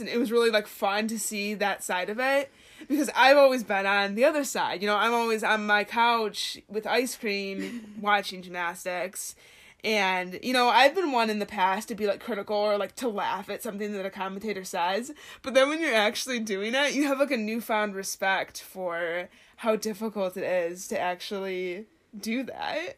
and it was really like fun to see that side of it because I've always been on the other side. You know, I'm always on my couch with ice cream watching gymnastics. And, you know, I've been one in the past to be like critical or like to laugh at something that a commentator says. But then when you're actually doing it, you have like a newfound respect for how difficult it is to actually do that.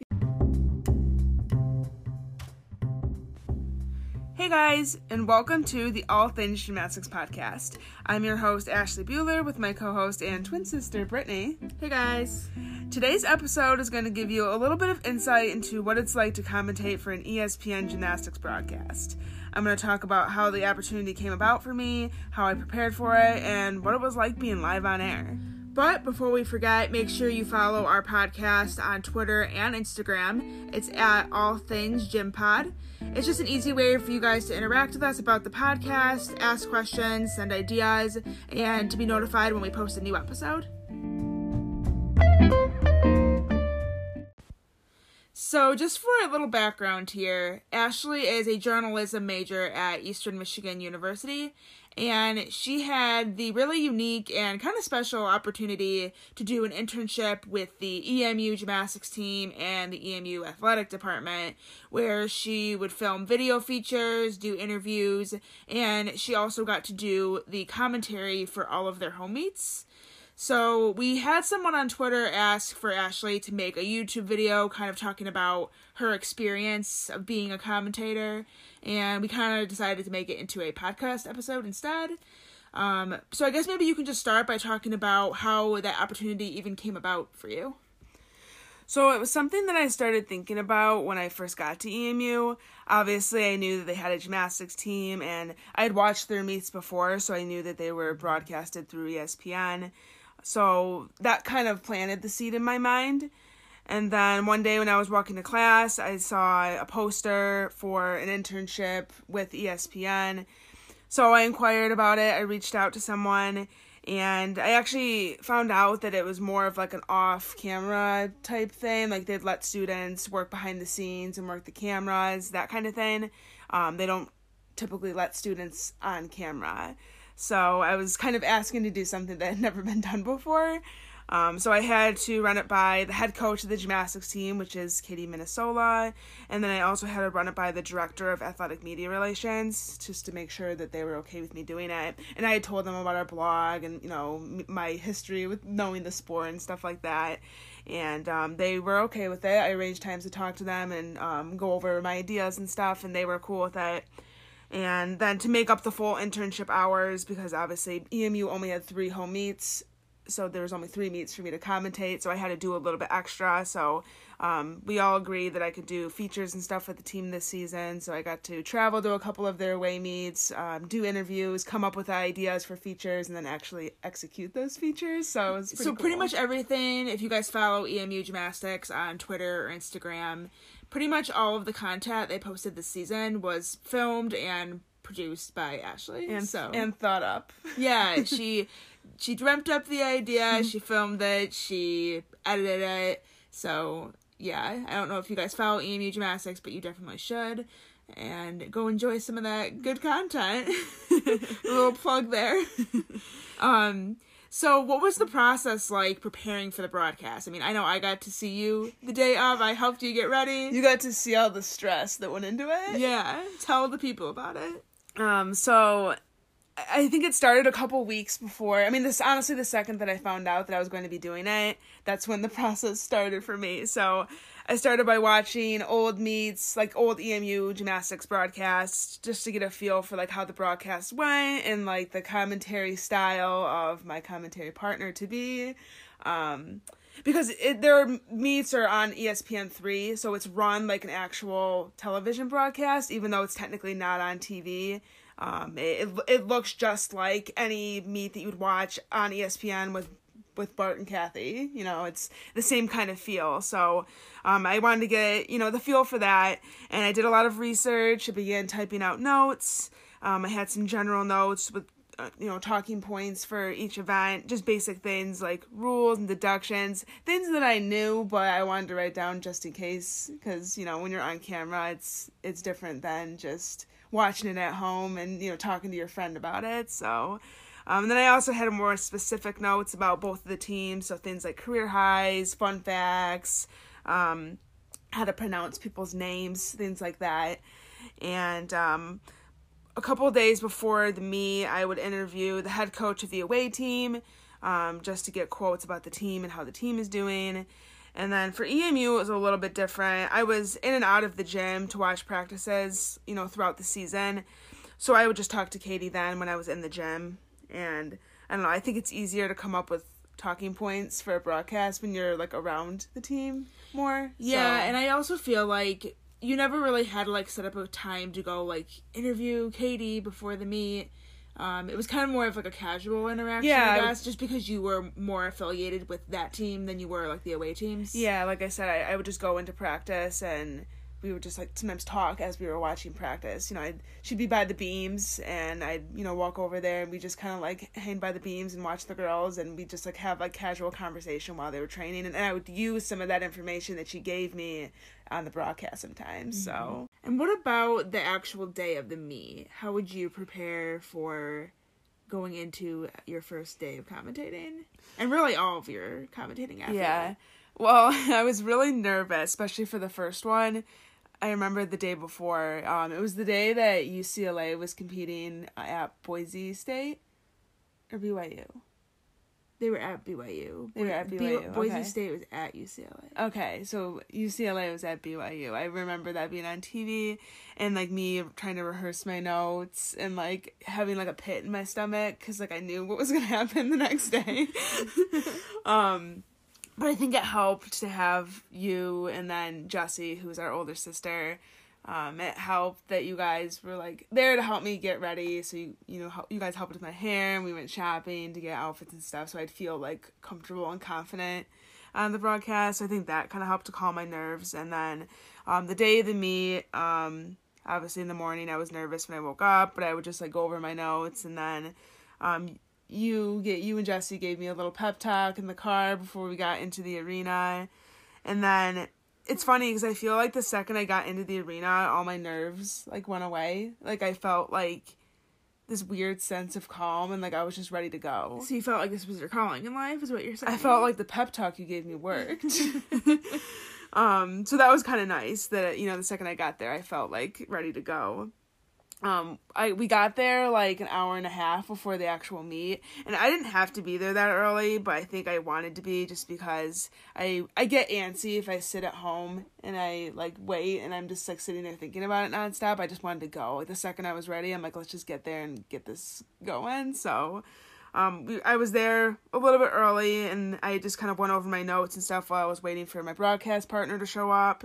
Hey guys, and welcome to the All Things Gymnastics podcast. I'm your host, Ashley Bueller, with my co host and twin sister, Brittany. Hey guys. Today's episode is going to give you a little bit of insight into what it's like to commentate for an ESPN gymnastics broadcast. I'm going to talk about how the opportunity came about for me, how I prepared for it, and what it was like being live on air. But before we forget, make sure you follow our podcast on Twitter and Instagram. It's at All Things Gym Pod. It's just an easy way for you guys to interact with us about the podcast, ask questions, send ideas, and to be notified when we post a new episode. So, just for a little background here, Ashley is a journalism major at Eastern Michigan University, and she had the really unique and kind of special opportunity to do an internship with the EMU gymnastics team and the EMU athletic department, where she would film video features, do interviews, and she also got to do the commentary for all of their home meets. So we had someone on Twitter ask for Ashley to make a YouTube video kind of talking about her experience of being a commentator, and we kind of decided to make it into a podcast episode instead. Um, so I guess maybe you can just start by talking about how that opportunity even came about for you. So it was something that I started thinking about when I first got to EMU. Obviously, I knew that they had a gymnastics team and I had watched their meets before, so I knew that they were broadcasted through ESPN. So that kind of planted the seed in my mind. And then one day when I was walking to class, I saw a poster for an internship with ESPN. So I inquired about it. I reached out to someone and I actually found out that it was more of like an off camera type thing. Like they'd let students work behind the scenes and work the cameras, that kind of thing. Um, they don't typically let students on camera. So I was kind of asking to do something that had never been done before. Um, so I had to run it by the head coach of the gymnastics team, which is Katie Minasola, and then I also had to run it by the director of athletic media relations, just to make sure that they were okay with me doing it. And I had told them about our blog and you know my history with knowing the sport and stuff like that, and um, they were okay with it. I arranged times to talk to them and um, go over my ideas and stuff, and they were cool with it and then to make up the full internship hours because obviously EMU only had three home meets so there was only three meets for me to commentate so i had to do a little bit extra so um, we all agreed that i could do features and stuff for the team this season so i got to travel to a couple of their away meets um, do interviews come up with ideas for features and then actually execute those features so pretty so cool. pretty much everything if you guys follow emu gymnastics on twitter or instagram pretty much all of the content they posted this season was filmed and produced by Ashley. And so and thought up. Yeah, she she dreamt up the idea, she filmed it, she edited it. So yeah, I don't know if you guys follow EMU Gymnastics, but you definitely should. And go enjoy some of that good content. A little plug there. um so, what was the process like preparing for the broadcast? I mean, I know I got to see you the day of. I helped you get ready. You got to see all the stress that went into it. Yeah, tell the people about it. Um, so I think it started a couple weeks before. I mean, this honestly, the second that I found out that I was going to be doing it, that's when the process started for me. So I started by watching old meets, like old EMU gymnastics broadcasts, just to get a feel for like how the broadcast went and like the commentary style of my commentary partner to be. Um, because it, their meets are on ESPN three, so it's run like an actual television broadcast, even though it's technically not on TV. Um, it it looks just like any meet that you'd watch on ESPN with with Bart and Kathy. You know, it's the same kind of feel. So um, I wanted to get you know the feel for that, and I did a lot of research. I began typing out notes. Um, I had some general notes with uh, you know talking points for each event just basic things like rules and deductions things that i knew but i wanted to write down just in case because you know when you're on camera it's it's different than just watching it at home and you know talking to your friend about it. So. Um, and then I also had more specific notes about both of the teams, so things like career highs, fun facts, um, how to pronounce people's names, things like that. And um, a couple days before the meet, I would interview the head coach of the away team um, just to get quotes about the team and how the team is doing. And then for EMU, it was a little bit different. I was in and out of the gym to watch practices, you know, throughout the season. So I would just talk to Katie then when I was in the gym. And I don't know, I think it's easier to come up with talking points for a broadcast when you're like around the team more. Yeah, so. and I also feel like you never really had to like set up a time to go like interview Katie before the meet. Um, it was kind of more of like a casual interaction, yeah, I guess, just because you were more affiliated with that team than you were like the away teams. Yeah, like I said, I, I would just go into practice and we would just like sometimes talk as we were watching practice. You know, I'd, she'd be by the beams and I'd, you know, walk over there and we just kind of like hang by the beams and watch the girls and we just like have like casual conversation while they were training. And, and I would use some of that information that she gave me on the broadcast sometimes. Mm-hmm. So. And what about the actual day of the meet? How would you prepare for going into your first day of commentating? And really all of your commentating after Yeah. That? Well, I was really nervous, especially for the first one I remember the day before. Um, it was the day that UCLA was competing at Boise State or BYU. They were at BYU. They were at BYU. B- Boise okay. State was at UCLA. Okay, so UCLA was at BYU. I remember that being on TV and like me trying to rehearse my notes and like having like a pit in my stomach because like I knew what was gonna happen the next day. um, but I think it helped to have you and then Jessie, who's our older sister. Um, it helped that you guys were like there to help me get ready. So you you know you guys helped with my hair and we went shopping to get outfits and stuff. So I'd feel like comfortable and confident on the broadcast. I think that kind of helped to calm my nerves. And then um, the day of the meet, um, obviously in the morning I was nervous when I woke up, but I would just like go over my notes and then um, you get you and Jesse gave me a little pep talk in the car before we got into the arena. And then it's funny because I feel like the second I got into the arena, all my nerves like went away. Like I felt like this weird sense of calm and like I was just ready to go. So you felt like this was your calling in life, is what you're saying? I felt like the pep talk you gave me worked. um, so that was kind of nice that you know the second I got there, I felt like ready to go um i we got there like an hour and a half before the actual meet and i didn't have to be there that early but i think i wanted to be just because i i get antsy if i sit at home and i like wait and i'm just like sitting there thinking about it nonstop. I just wanted to go. Like the second i was ready i'm like let's just get there and get this going. So um, we, I was there a little bit early and I just kind of went over my notes and stuff while I was waiting for my broadcast partner to show up.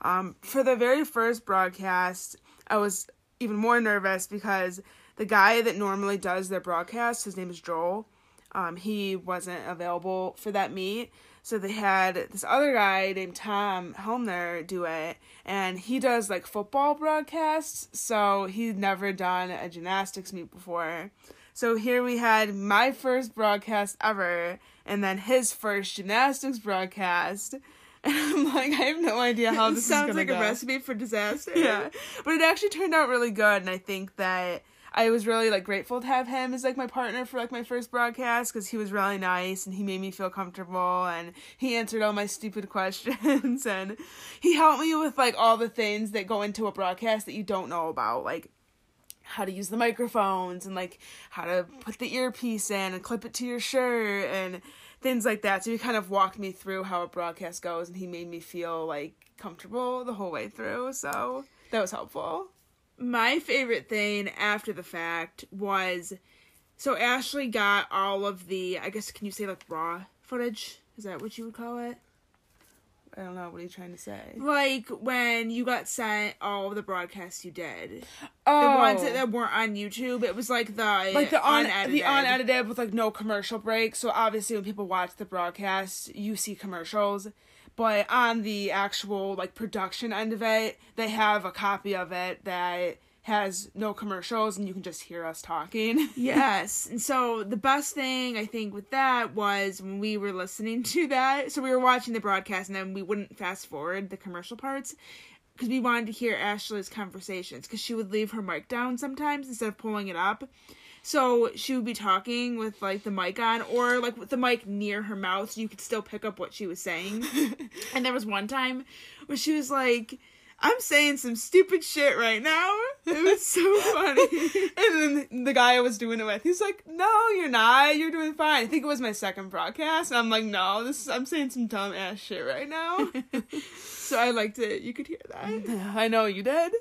Um, for the very first broadcast, I was even more nervous because the guy that normally does their broadcast, his name is Joel, um, he wasn't available for that meet. So they had this other guy named Tom Helmner do it, and he does like football broadcasts. So he'd never done a gymnastics meet before. So here we had my first broadcast ever, and then his first gymnastics broadcast. And I'm like, I have no idea how this sounds like go. a recipe for disaster. Yeah, but it actually turned out really good, and I think that I was really like grateful to have him as like my partner for like my first broadcast because he was really nice and he made me feel comfortable and he answered all my stupid questions and he helped me with like all the things that go into a broadcast that you don't know about like how to use the microphones and like how to put the earpiece in and clip it to your shirt and things like that. So he kind of walked me through how a broadcast goes, and he made me feel like comfortable the whole way through. So that was helpful. My favorite thing after the fact was so Ashley got all of the, I guess, can you say like raw footage? Is that what you would call it? I don't know. What are you trying to say? Like when you got sent all the broadcasts you did. Oh. The ones that, that weren't on YouTube. It was like the like the un- unedited. the unedited with like no commercial break. So obviously when people watch the broadcast, you see commercials. But on the actual like production end of it, they have a copy of it that has no commercials and you can just hear us talking. yes. And so the best thing I think with that was when we were listening to that. So we were watching the broadcast and then we wouldn't fast forward the commercial parts. because we wanted to hear Ashley's conversations because she would leave her mic down sometimes instead of pulling it up. So she would be talking with like the mic on or like with the mic near her mouth so you could still pick up what she was saying. and there was one time where she was like, I'm saying some stupid shit right now. It was so funny. and then the guy I was doing it with, he's like, No, you're not. You're doing fine. I think it was my second broadcast. And I'm like, No, this is, I'm saying some dumb ass shit right now. so I liked it. You could hear that. I know you did.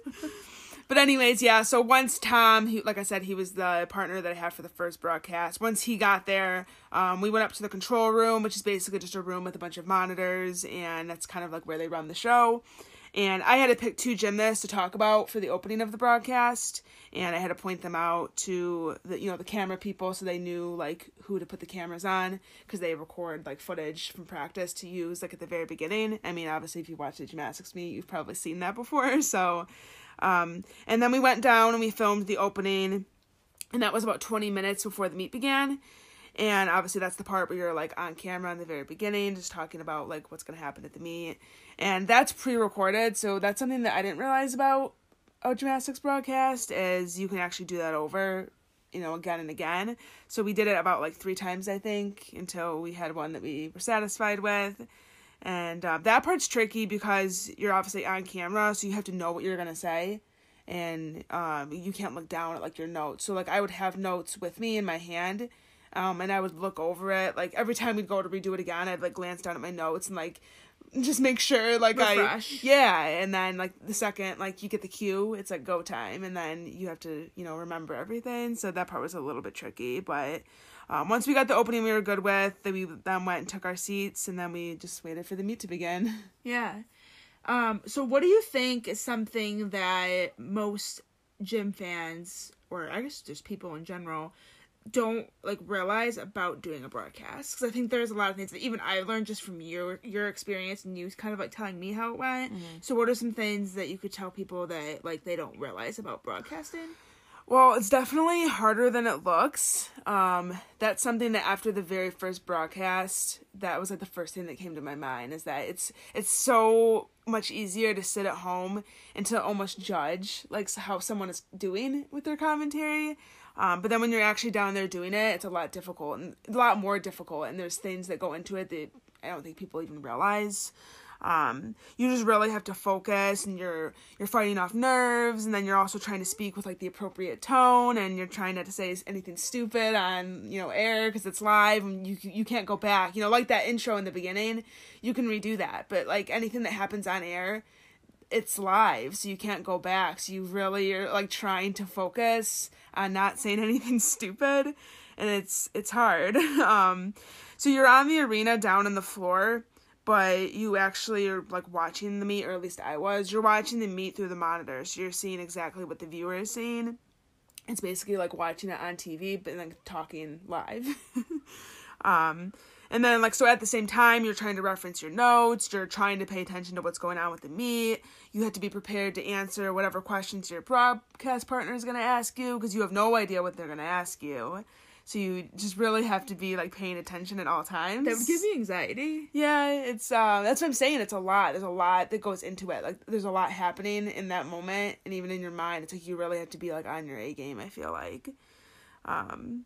But anyways, yeah. So once Tom, he, like I said, he was the partner that I had for the first broadcast. Once he got there, um, we went up to the control room, which is basically just a room with a bunch of monitors, and that's kind of like where they run the show. And I had to pick two gymnasts to talk about for the opening of the broadcast, and I had to point them out to the you know the camera people so they knew like who to put the cameras on because they record like footage from practice to use like at the very beginning. I mean, obviously, if you watch the gymnastics meet, you've probably seen that before, so um, and then we went down and we filmed the opening, and that was about 20 minutes before the meet began. And obviously, that's the part where you're like on camera in the very beginning, just talking about like what's gonna happen at the meet, and that's pre-recorded. So that's something that I didn't realize about a gymnastics broadcast is you can actually do that over you know again and again so we did it about like three times i think until we had one that we were satisfied with and uh, that part's tricky because you're obviously on camera, so you have to know what you're gonna say, and um, you can't look down at like your notes. So like I would have notes with me in my hand, um, and I would look over it. Like every time we'd go to redo it again, I'd like glance down at my notes and like just make sure like Refresh. I yeah, and then like the second like you get the cue, it's like go time, and then you have to you know remember everything. So that part was a little bit tricky, but um, once we got the opening we were good with, then we then went and took our seats, and then we just waited for the meet to begin. Yeah. Um, so what do you think is something that most gym fans, or I guess just people in general, don't like realize about doing a broadcast because I think there's a lot of things that even I learned just from your your experience and you kind of like telling me how it went. Mm-hmm. So what are some things that you could tell people that like they don't realize about broadcasting? Well, it's definitely harder than it looks. Um, that's something that after the very first broadcast, that was like the first thing that came to my mind is that it's it's so much easier to sit at home and to almost judge like how someone is doing with their commentary. Um, but then when you're actually down there doing it, it's a lot difficult and a lot more difficult. And there's things that go into it that I don't think people even realize. Um, you just really have to focus and you're you're fighting off nerves and then you're also trying to speak with like the appropriate tone and you're trying not to say anything stupid on you know air because it's live and you you can't go back you know like that intro in the beginning you can redo that but like anything that happens on air it's live so you can't go back so you really are like trying to focus on not saying anything stupid and it's it's hard um so you're on the arena down on the floor but you actually are like watching the meet, or at least I was. You're watching the meet through the monitor, so you're seeing exactly what the viewer is seeing. It's basically like watching it on TV, but then talking live. um, and then like so at the same time, you're trying to reference your notes. You're trying to pay attention to what's going on with the meet. You have to be prepared to answer whatever questions your broadcast partner is going to ask you because you have no idea what they're going to ask you. So you just really have to be like paying attention at all times. That would give me anxiety. Yeah, it's uh that's what I'm saying. It's a lot. There's a lot that goes into it. Like there's a lot happening in that moment and even in your mind. It's like you really have to be like on your A game, I feel like. Um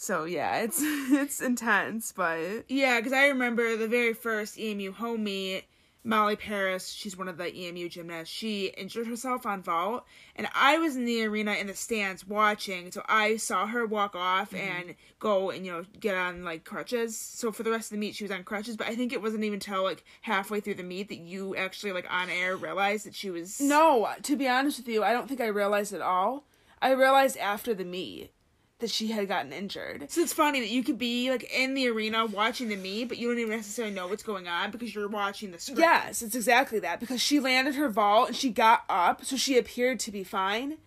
so yeah, it's it's intense, but yeah, because I remember the very first EMU home meet Molly Paris, she's one of the EMU gymnasts, she injured herself on vault. And I was in the arena in the stands watching. So I saw her walk off mm-hmm. and go and, you know, get on like crutches. So for the rest of the meet, she was on crutches. But I think it wasn't even until like halfway through the meet that you actually, like on air, realized that she was. No, to be honest with you, I don't think I realized at all. I realized after the meet that she had gotten injured. So it's funny that you could be like in the arena watching the meet, but you don't even necessarily know what's going on because you're watching the screen. Yes, it's exactly that because she landed her vault and she got up, so she appeared to be fine.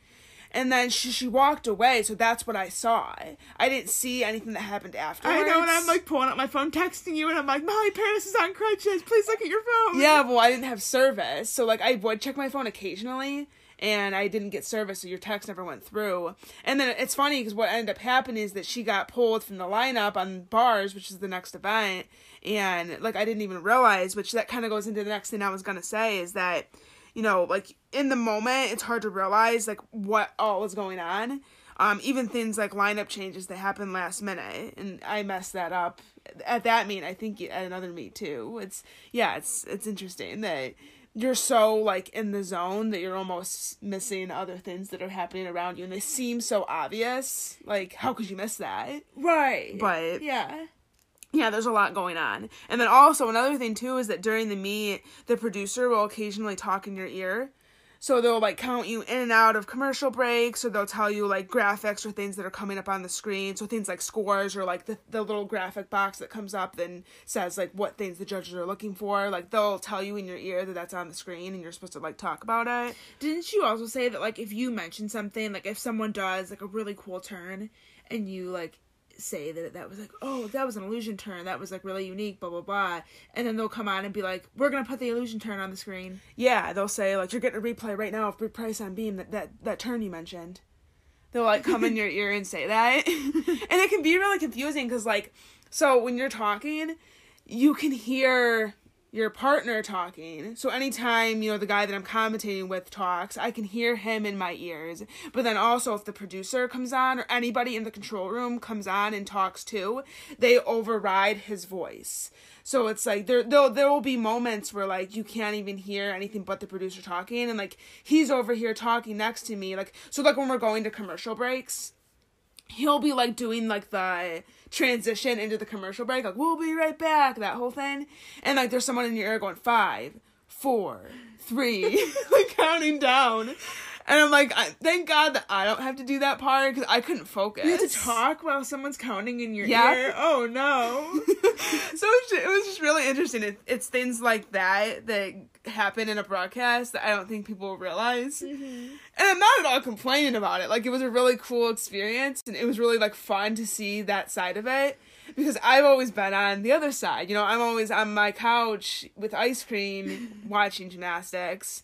And then she, she walked away, so that's what I saw. I didn't see anything that happened afterwards. I know, and I'm like pulling up my phone, texting you, and I'm like, Molly Paris is on crutches. Please look at your phone. Yeah, well, I didn't have service, so like I would check my phone occasionally and I didn't get service, so your text never went through. And then it's funny because what ended up happening is that she got pulled from the lineup on bars, which is the next event, and like I didn't even realize, which that kind of goes into the next thing I was gonna say is that you know, like in the moment, it's hard to realize like what all was going on. Um, even things like lineup changes that happen last minute, and I messed that up at that meet. I think at another meet too. It's yeah, it's it's interesting that you're so like in the zone that you're almost missing other things that are happening around you, and they seem so obvious. Like, how could you miss that? Right. But yeah yeah, there's a lot going on. And then also another thing too is that during the meet, the producer will occasionally talk in your ear. So they'll like count you in and out of commercial breaks, or they'll tell you like graphics or things that are coming up on the screen. So things like scores or like the, the little graphic box that comes up and says like what things the judges are looking for. Like they'll tell you in your ear that that's on the screen and you're supposed to like talk about it. Didn't you also say that like if you mention something, like if someone does like a really cool turn and you like say that that was like, oh, that was an illusion turn. That was like really unique, blah blah blah. And then they'll come on and be like, we're gonna put the illusion turn on the screen. Yeah, they'll say like, you're getting a replay right now of Price on Beam that that that turn you mentioned. They'll like come in your ear and say that, and it can be really confusing because like, so when you're talking, you can hear your partner talking. So anytime, you know, the guy that I'm commentating with talks, I can hear him in my ears. But then also if the producer comes on or anybody in the control room comes on and talks too, they override his voice. So it's like there there there will be moments where like you can't even hear anything but the producer talking and like he's over here talking next to me like so like when we're going to commercial breaks he'll be like doing like the transition into the commercial break, like we'll be right back, that whole thing, and like there's someone in your ear going five, four, three, like counting down. And I'm like, I, thank God that I don't have to do that part because I couldn't focus. You have to talk while someone's counting in your yeah. ear. Oh no! so it was, just, it was just really interesting. It, it's things like that that happen in a broadcast that I don't think people realize. Mm-hmm. And I'm not at all complaining about it. Like it was a really cool experience, and it was really like fun to see that side of it because I've always been on the other side. You know, I'm always on my couch with ice cream watching gymnastics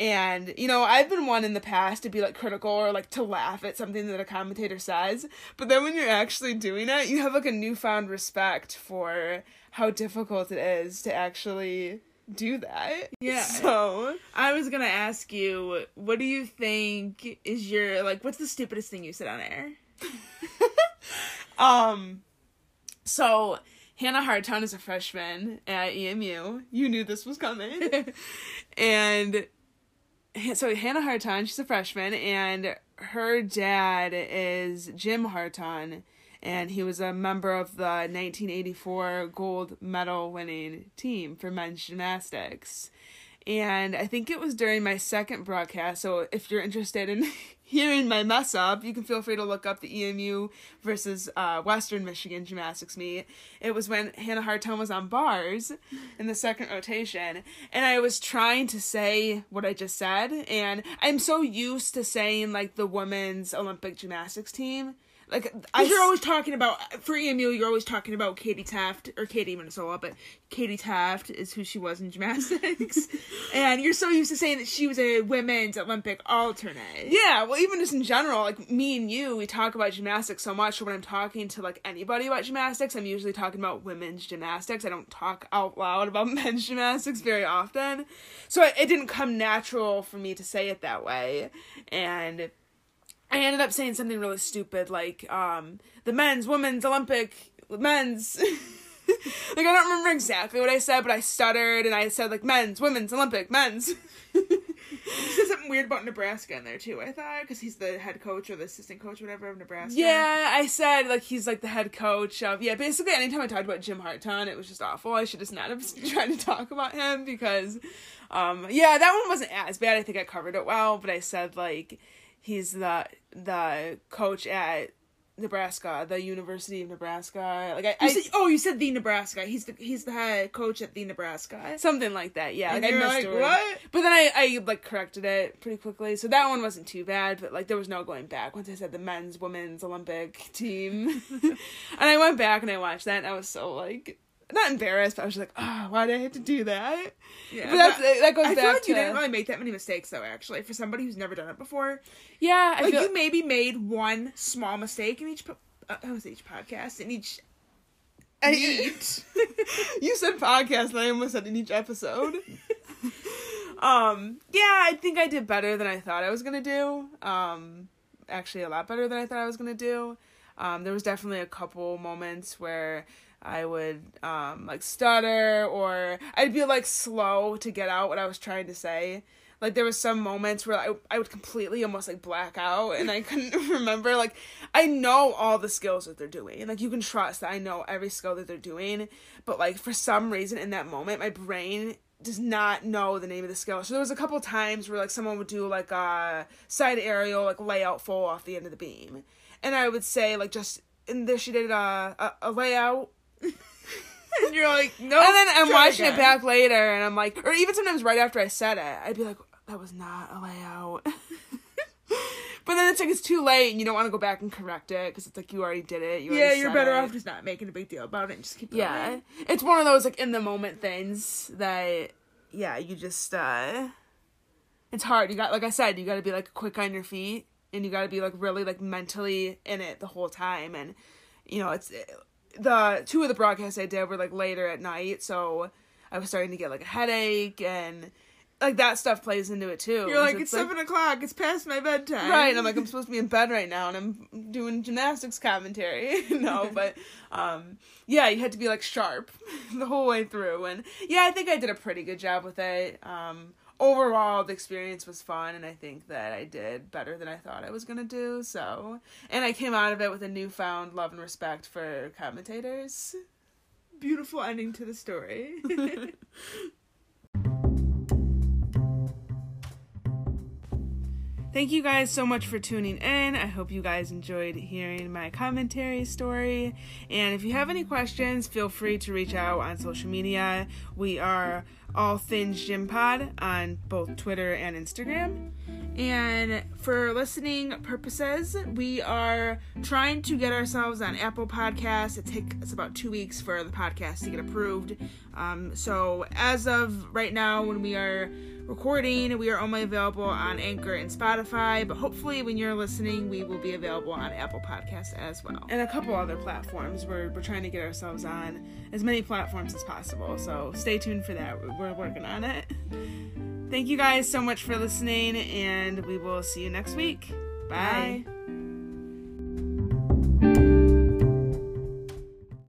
and, you know, I've been one in the past to be like critical or like to laugh at something that a commentator says. But then when you're actually doing it, you have like a newfound respect for how difficult it is to actually do that. Yeah. So I was gonna ask you, what do you think is your like what's the stupidest thing you said on air? um so Hannah Hartung is a freshman at EMU. You knew this was coming. and so Hannah Hartung, she's a freshman, and her dad is Jim Hartung, and he was a member of the 1984 gold medal winning team for men's gymnastics. And I think it was during my second broadcast. So if you're interested in hearing my mess up, you can feel free to look up the EMU versus uh, Western Michigan gymnastics meet. It was when Hannah Hartung was on bars in the second rotation, and I was trying to say what I just said, and I'm so used to saying like the women's Olympic gymnastics team like I, you're always talking about for EMU, you're always talking about Katie Teft or Katie Minasola, but Katie Teft is who she was in gymnastics, and you're so used to saying that she was a women's Olympic alternate. Yeah, well, even just in general, like me and you, we talk about gymnastics so much. So when I'm talking to like anybody about gymnastics, I'm usually talking about women's gymnastics. I don't talk out loud about men's gymnastics very often, so it, it didn't come natural for me to say it that way, and I ended up saying something really stupid like um the men's, women's, Olympic, men's. like I don't remember exactly what I said, but I stuttered and I said like men's, women's, Olympic, men's. you said something weird about Nebraska in there too. I thought because he's the head coach or the assistant coach, whatever of Nebraska. Yeah, I said like he's like the head coach of yeah. Basically, anytime I talked about Jim Hartung, it was just awful. I should just not have tried to talk about him because, um, yeah, that one wasn't as bad. I think I covered it well, but I said like he's the the coach at Nebraska, the University of Nebraska. Like I, I said, oh, you said the Nebraska. He's the he's the head coach at the Nebraska. Something like that. Yeah. And like, you're like what? But then I I like corrected it pretty quickly, so that one wasn't too bad. But like there was no going back once I said the men's, women's Olympic team, and I went back and I watched that, and I was so like not embarrassed, but I was just like, oh, why did I have to do that? Yeah, but that's, that goes I back feel like to... you didn't really make that many mistakes, though. Actually, for somebody who's never done it before, yeah, I like feel... you maybe made one small mistake in each. Po- uh, was each podcast in each. Each. you said podcast, and I almost said in each episode. um, yeah, I think I did better than I thought I was gonna do. Um, actually, a lot better than I thought I was gonna do. Um, there was definitely a couple moments where I would um like stutter or I'd be like slow to get out what I was trying to say. Like there was some moments where I I would completely almost like black out and I couldn't remember like I know all the skills that they're doing. Like you can trust that I know every skill that they're doing, but like for some reason in that moment my brain does not know the name of the skill. So there was a couple times where like someone would do like a side aerial like layout full off the end of the beam. And I would say like just and there she did a a, a layout and you're like, no. And then I'm watching again. it back later, and I'm like, or even sometimes right after I said it, I'd be like, that was not a layout. but then it's like it's too late, and you don't want to go back and correct it because it's like you already did it. You yeah, you're better it. off just not making a big deal about it and just keep. Yeah, it's one of those like in the moment things that, yeah, you just. uh It's hard. You got like I said, you got to be like quick on your feet, and you got to be like really like mentally in it the whole time, and you know it's the two of the broadcasts I did were like later at night, so I was starting to get like a headache and like that stuff plays into it too. You're like, it's, it's seven like, o'clock. It's past my bedtime. Right. And I'm like, I'm supposed to be in bed right now, and I'm doing gymnastics commentary. no, but um, yeah, you had to be like sharp the whole way through, and yeah, I think I did a pretty good job with it. Um, overall the experience was fun and I think that I did better than I thought I was gonna do. So and I came out of it with a newfound love and respect for commentators. Beautiful ending to the story. Thank you guys so much for tuning in. I hope you guys enjoyed hearing my commentary story. And if you have any questions, feel free to reach out on social media. We are all things gym pod on both Twitter and Instagram. And for listening purposes, we are trying to get ourselves on Apple Podcasts. It takes about two weeks for the podcast to get approved. Um, so as of right now, when we are recording. We are only available on Anchor and Spotify, but hopefully, when you're listening, we will be available on Apple Podcasts as well. And a couple other platforms. We're, we're trying to get ourselves on as many platforms as possible, so stay tuned for that. We're working on it. Thank you guys so much for listening, and we will see you next week. Bye. Bye.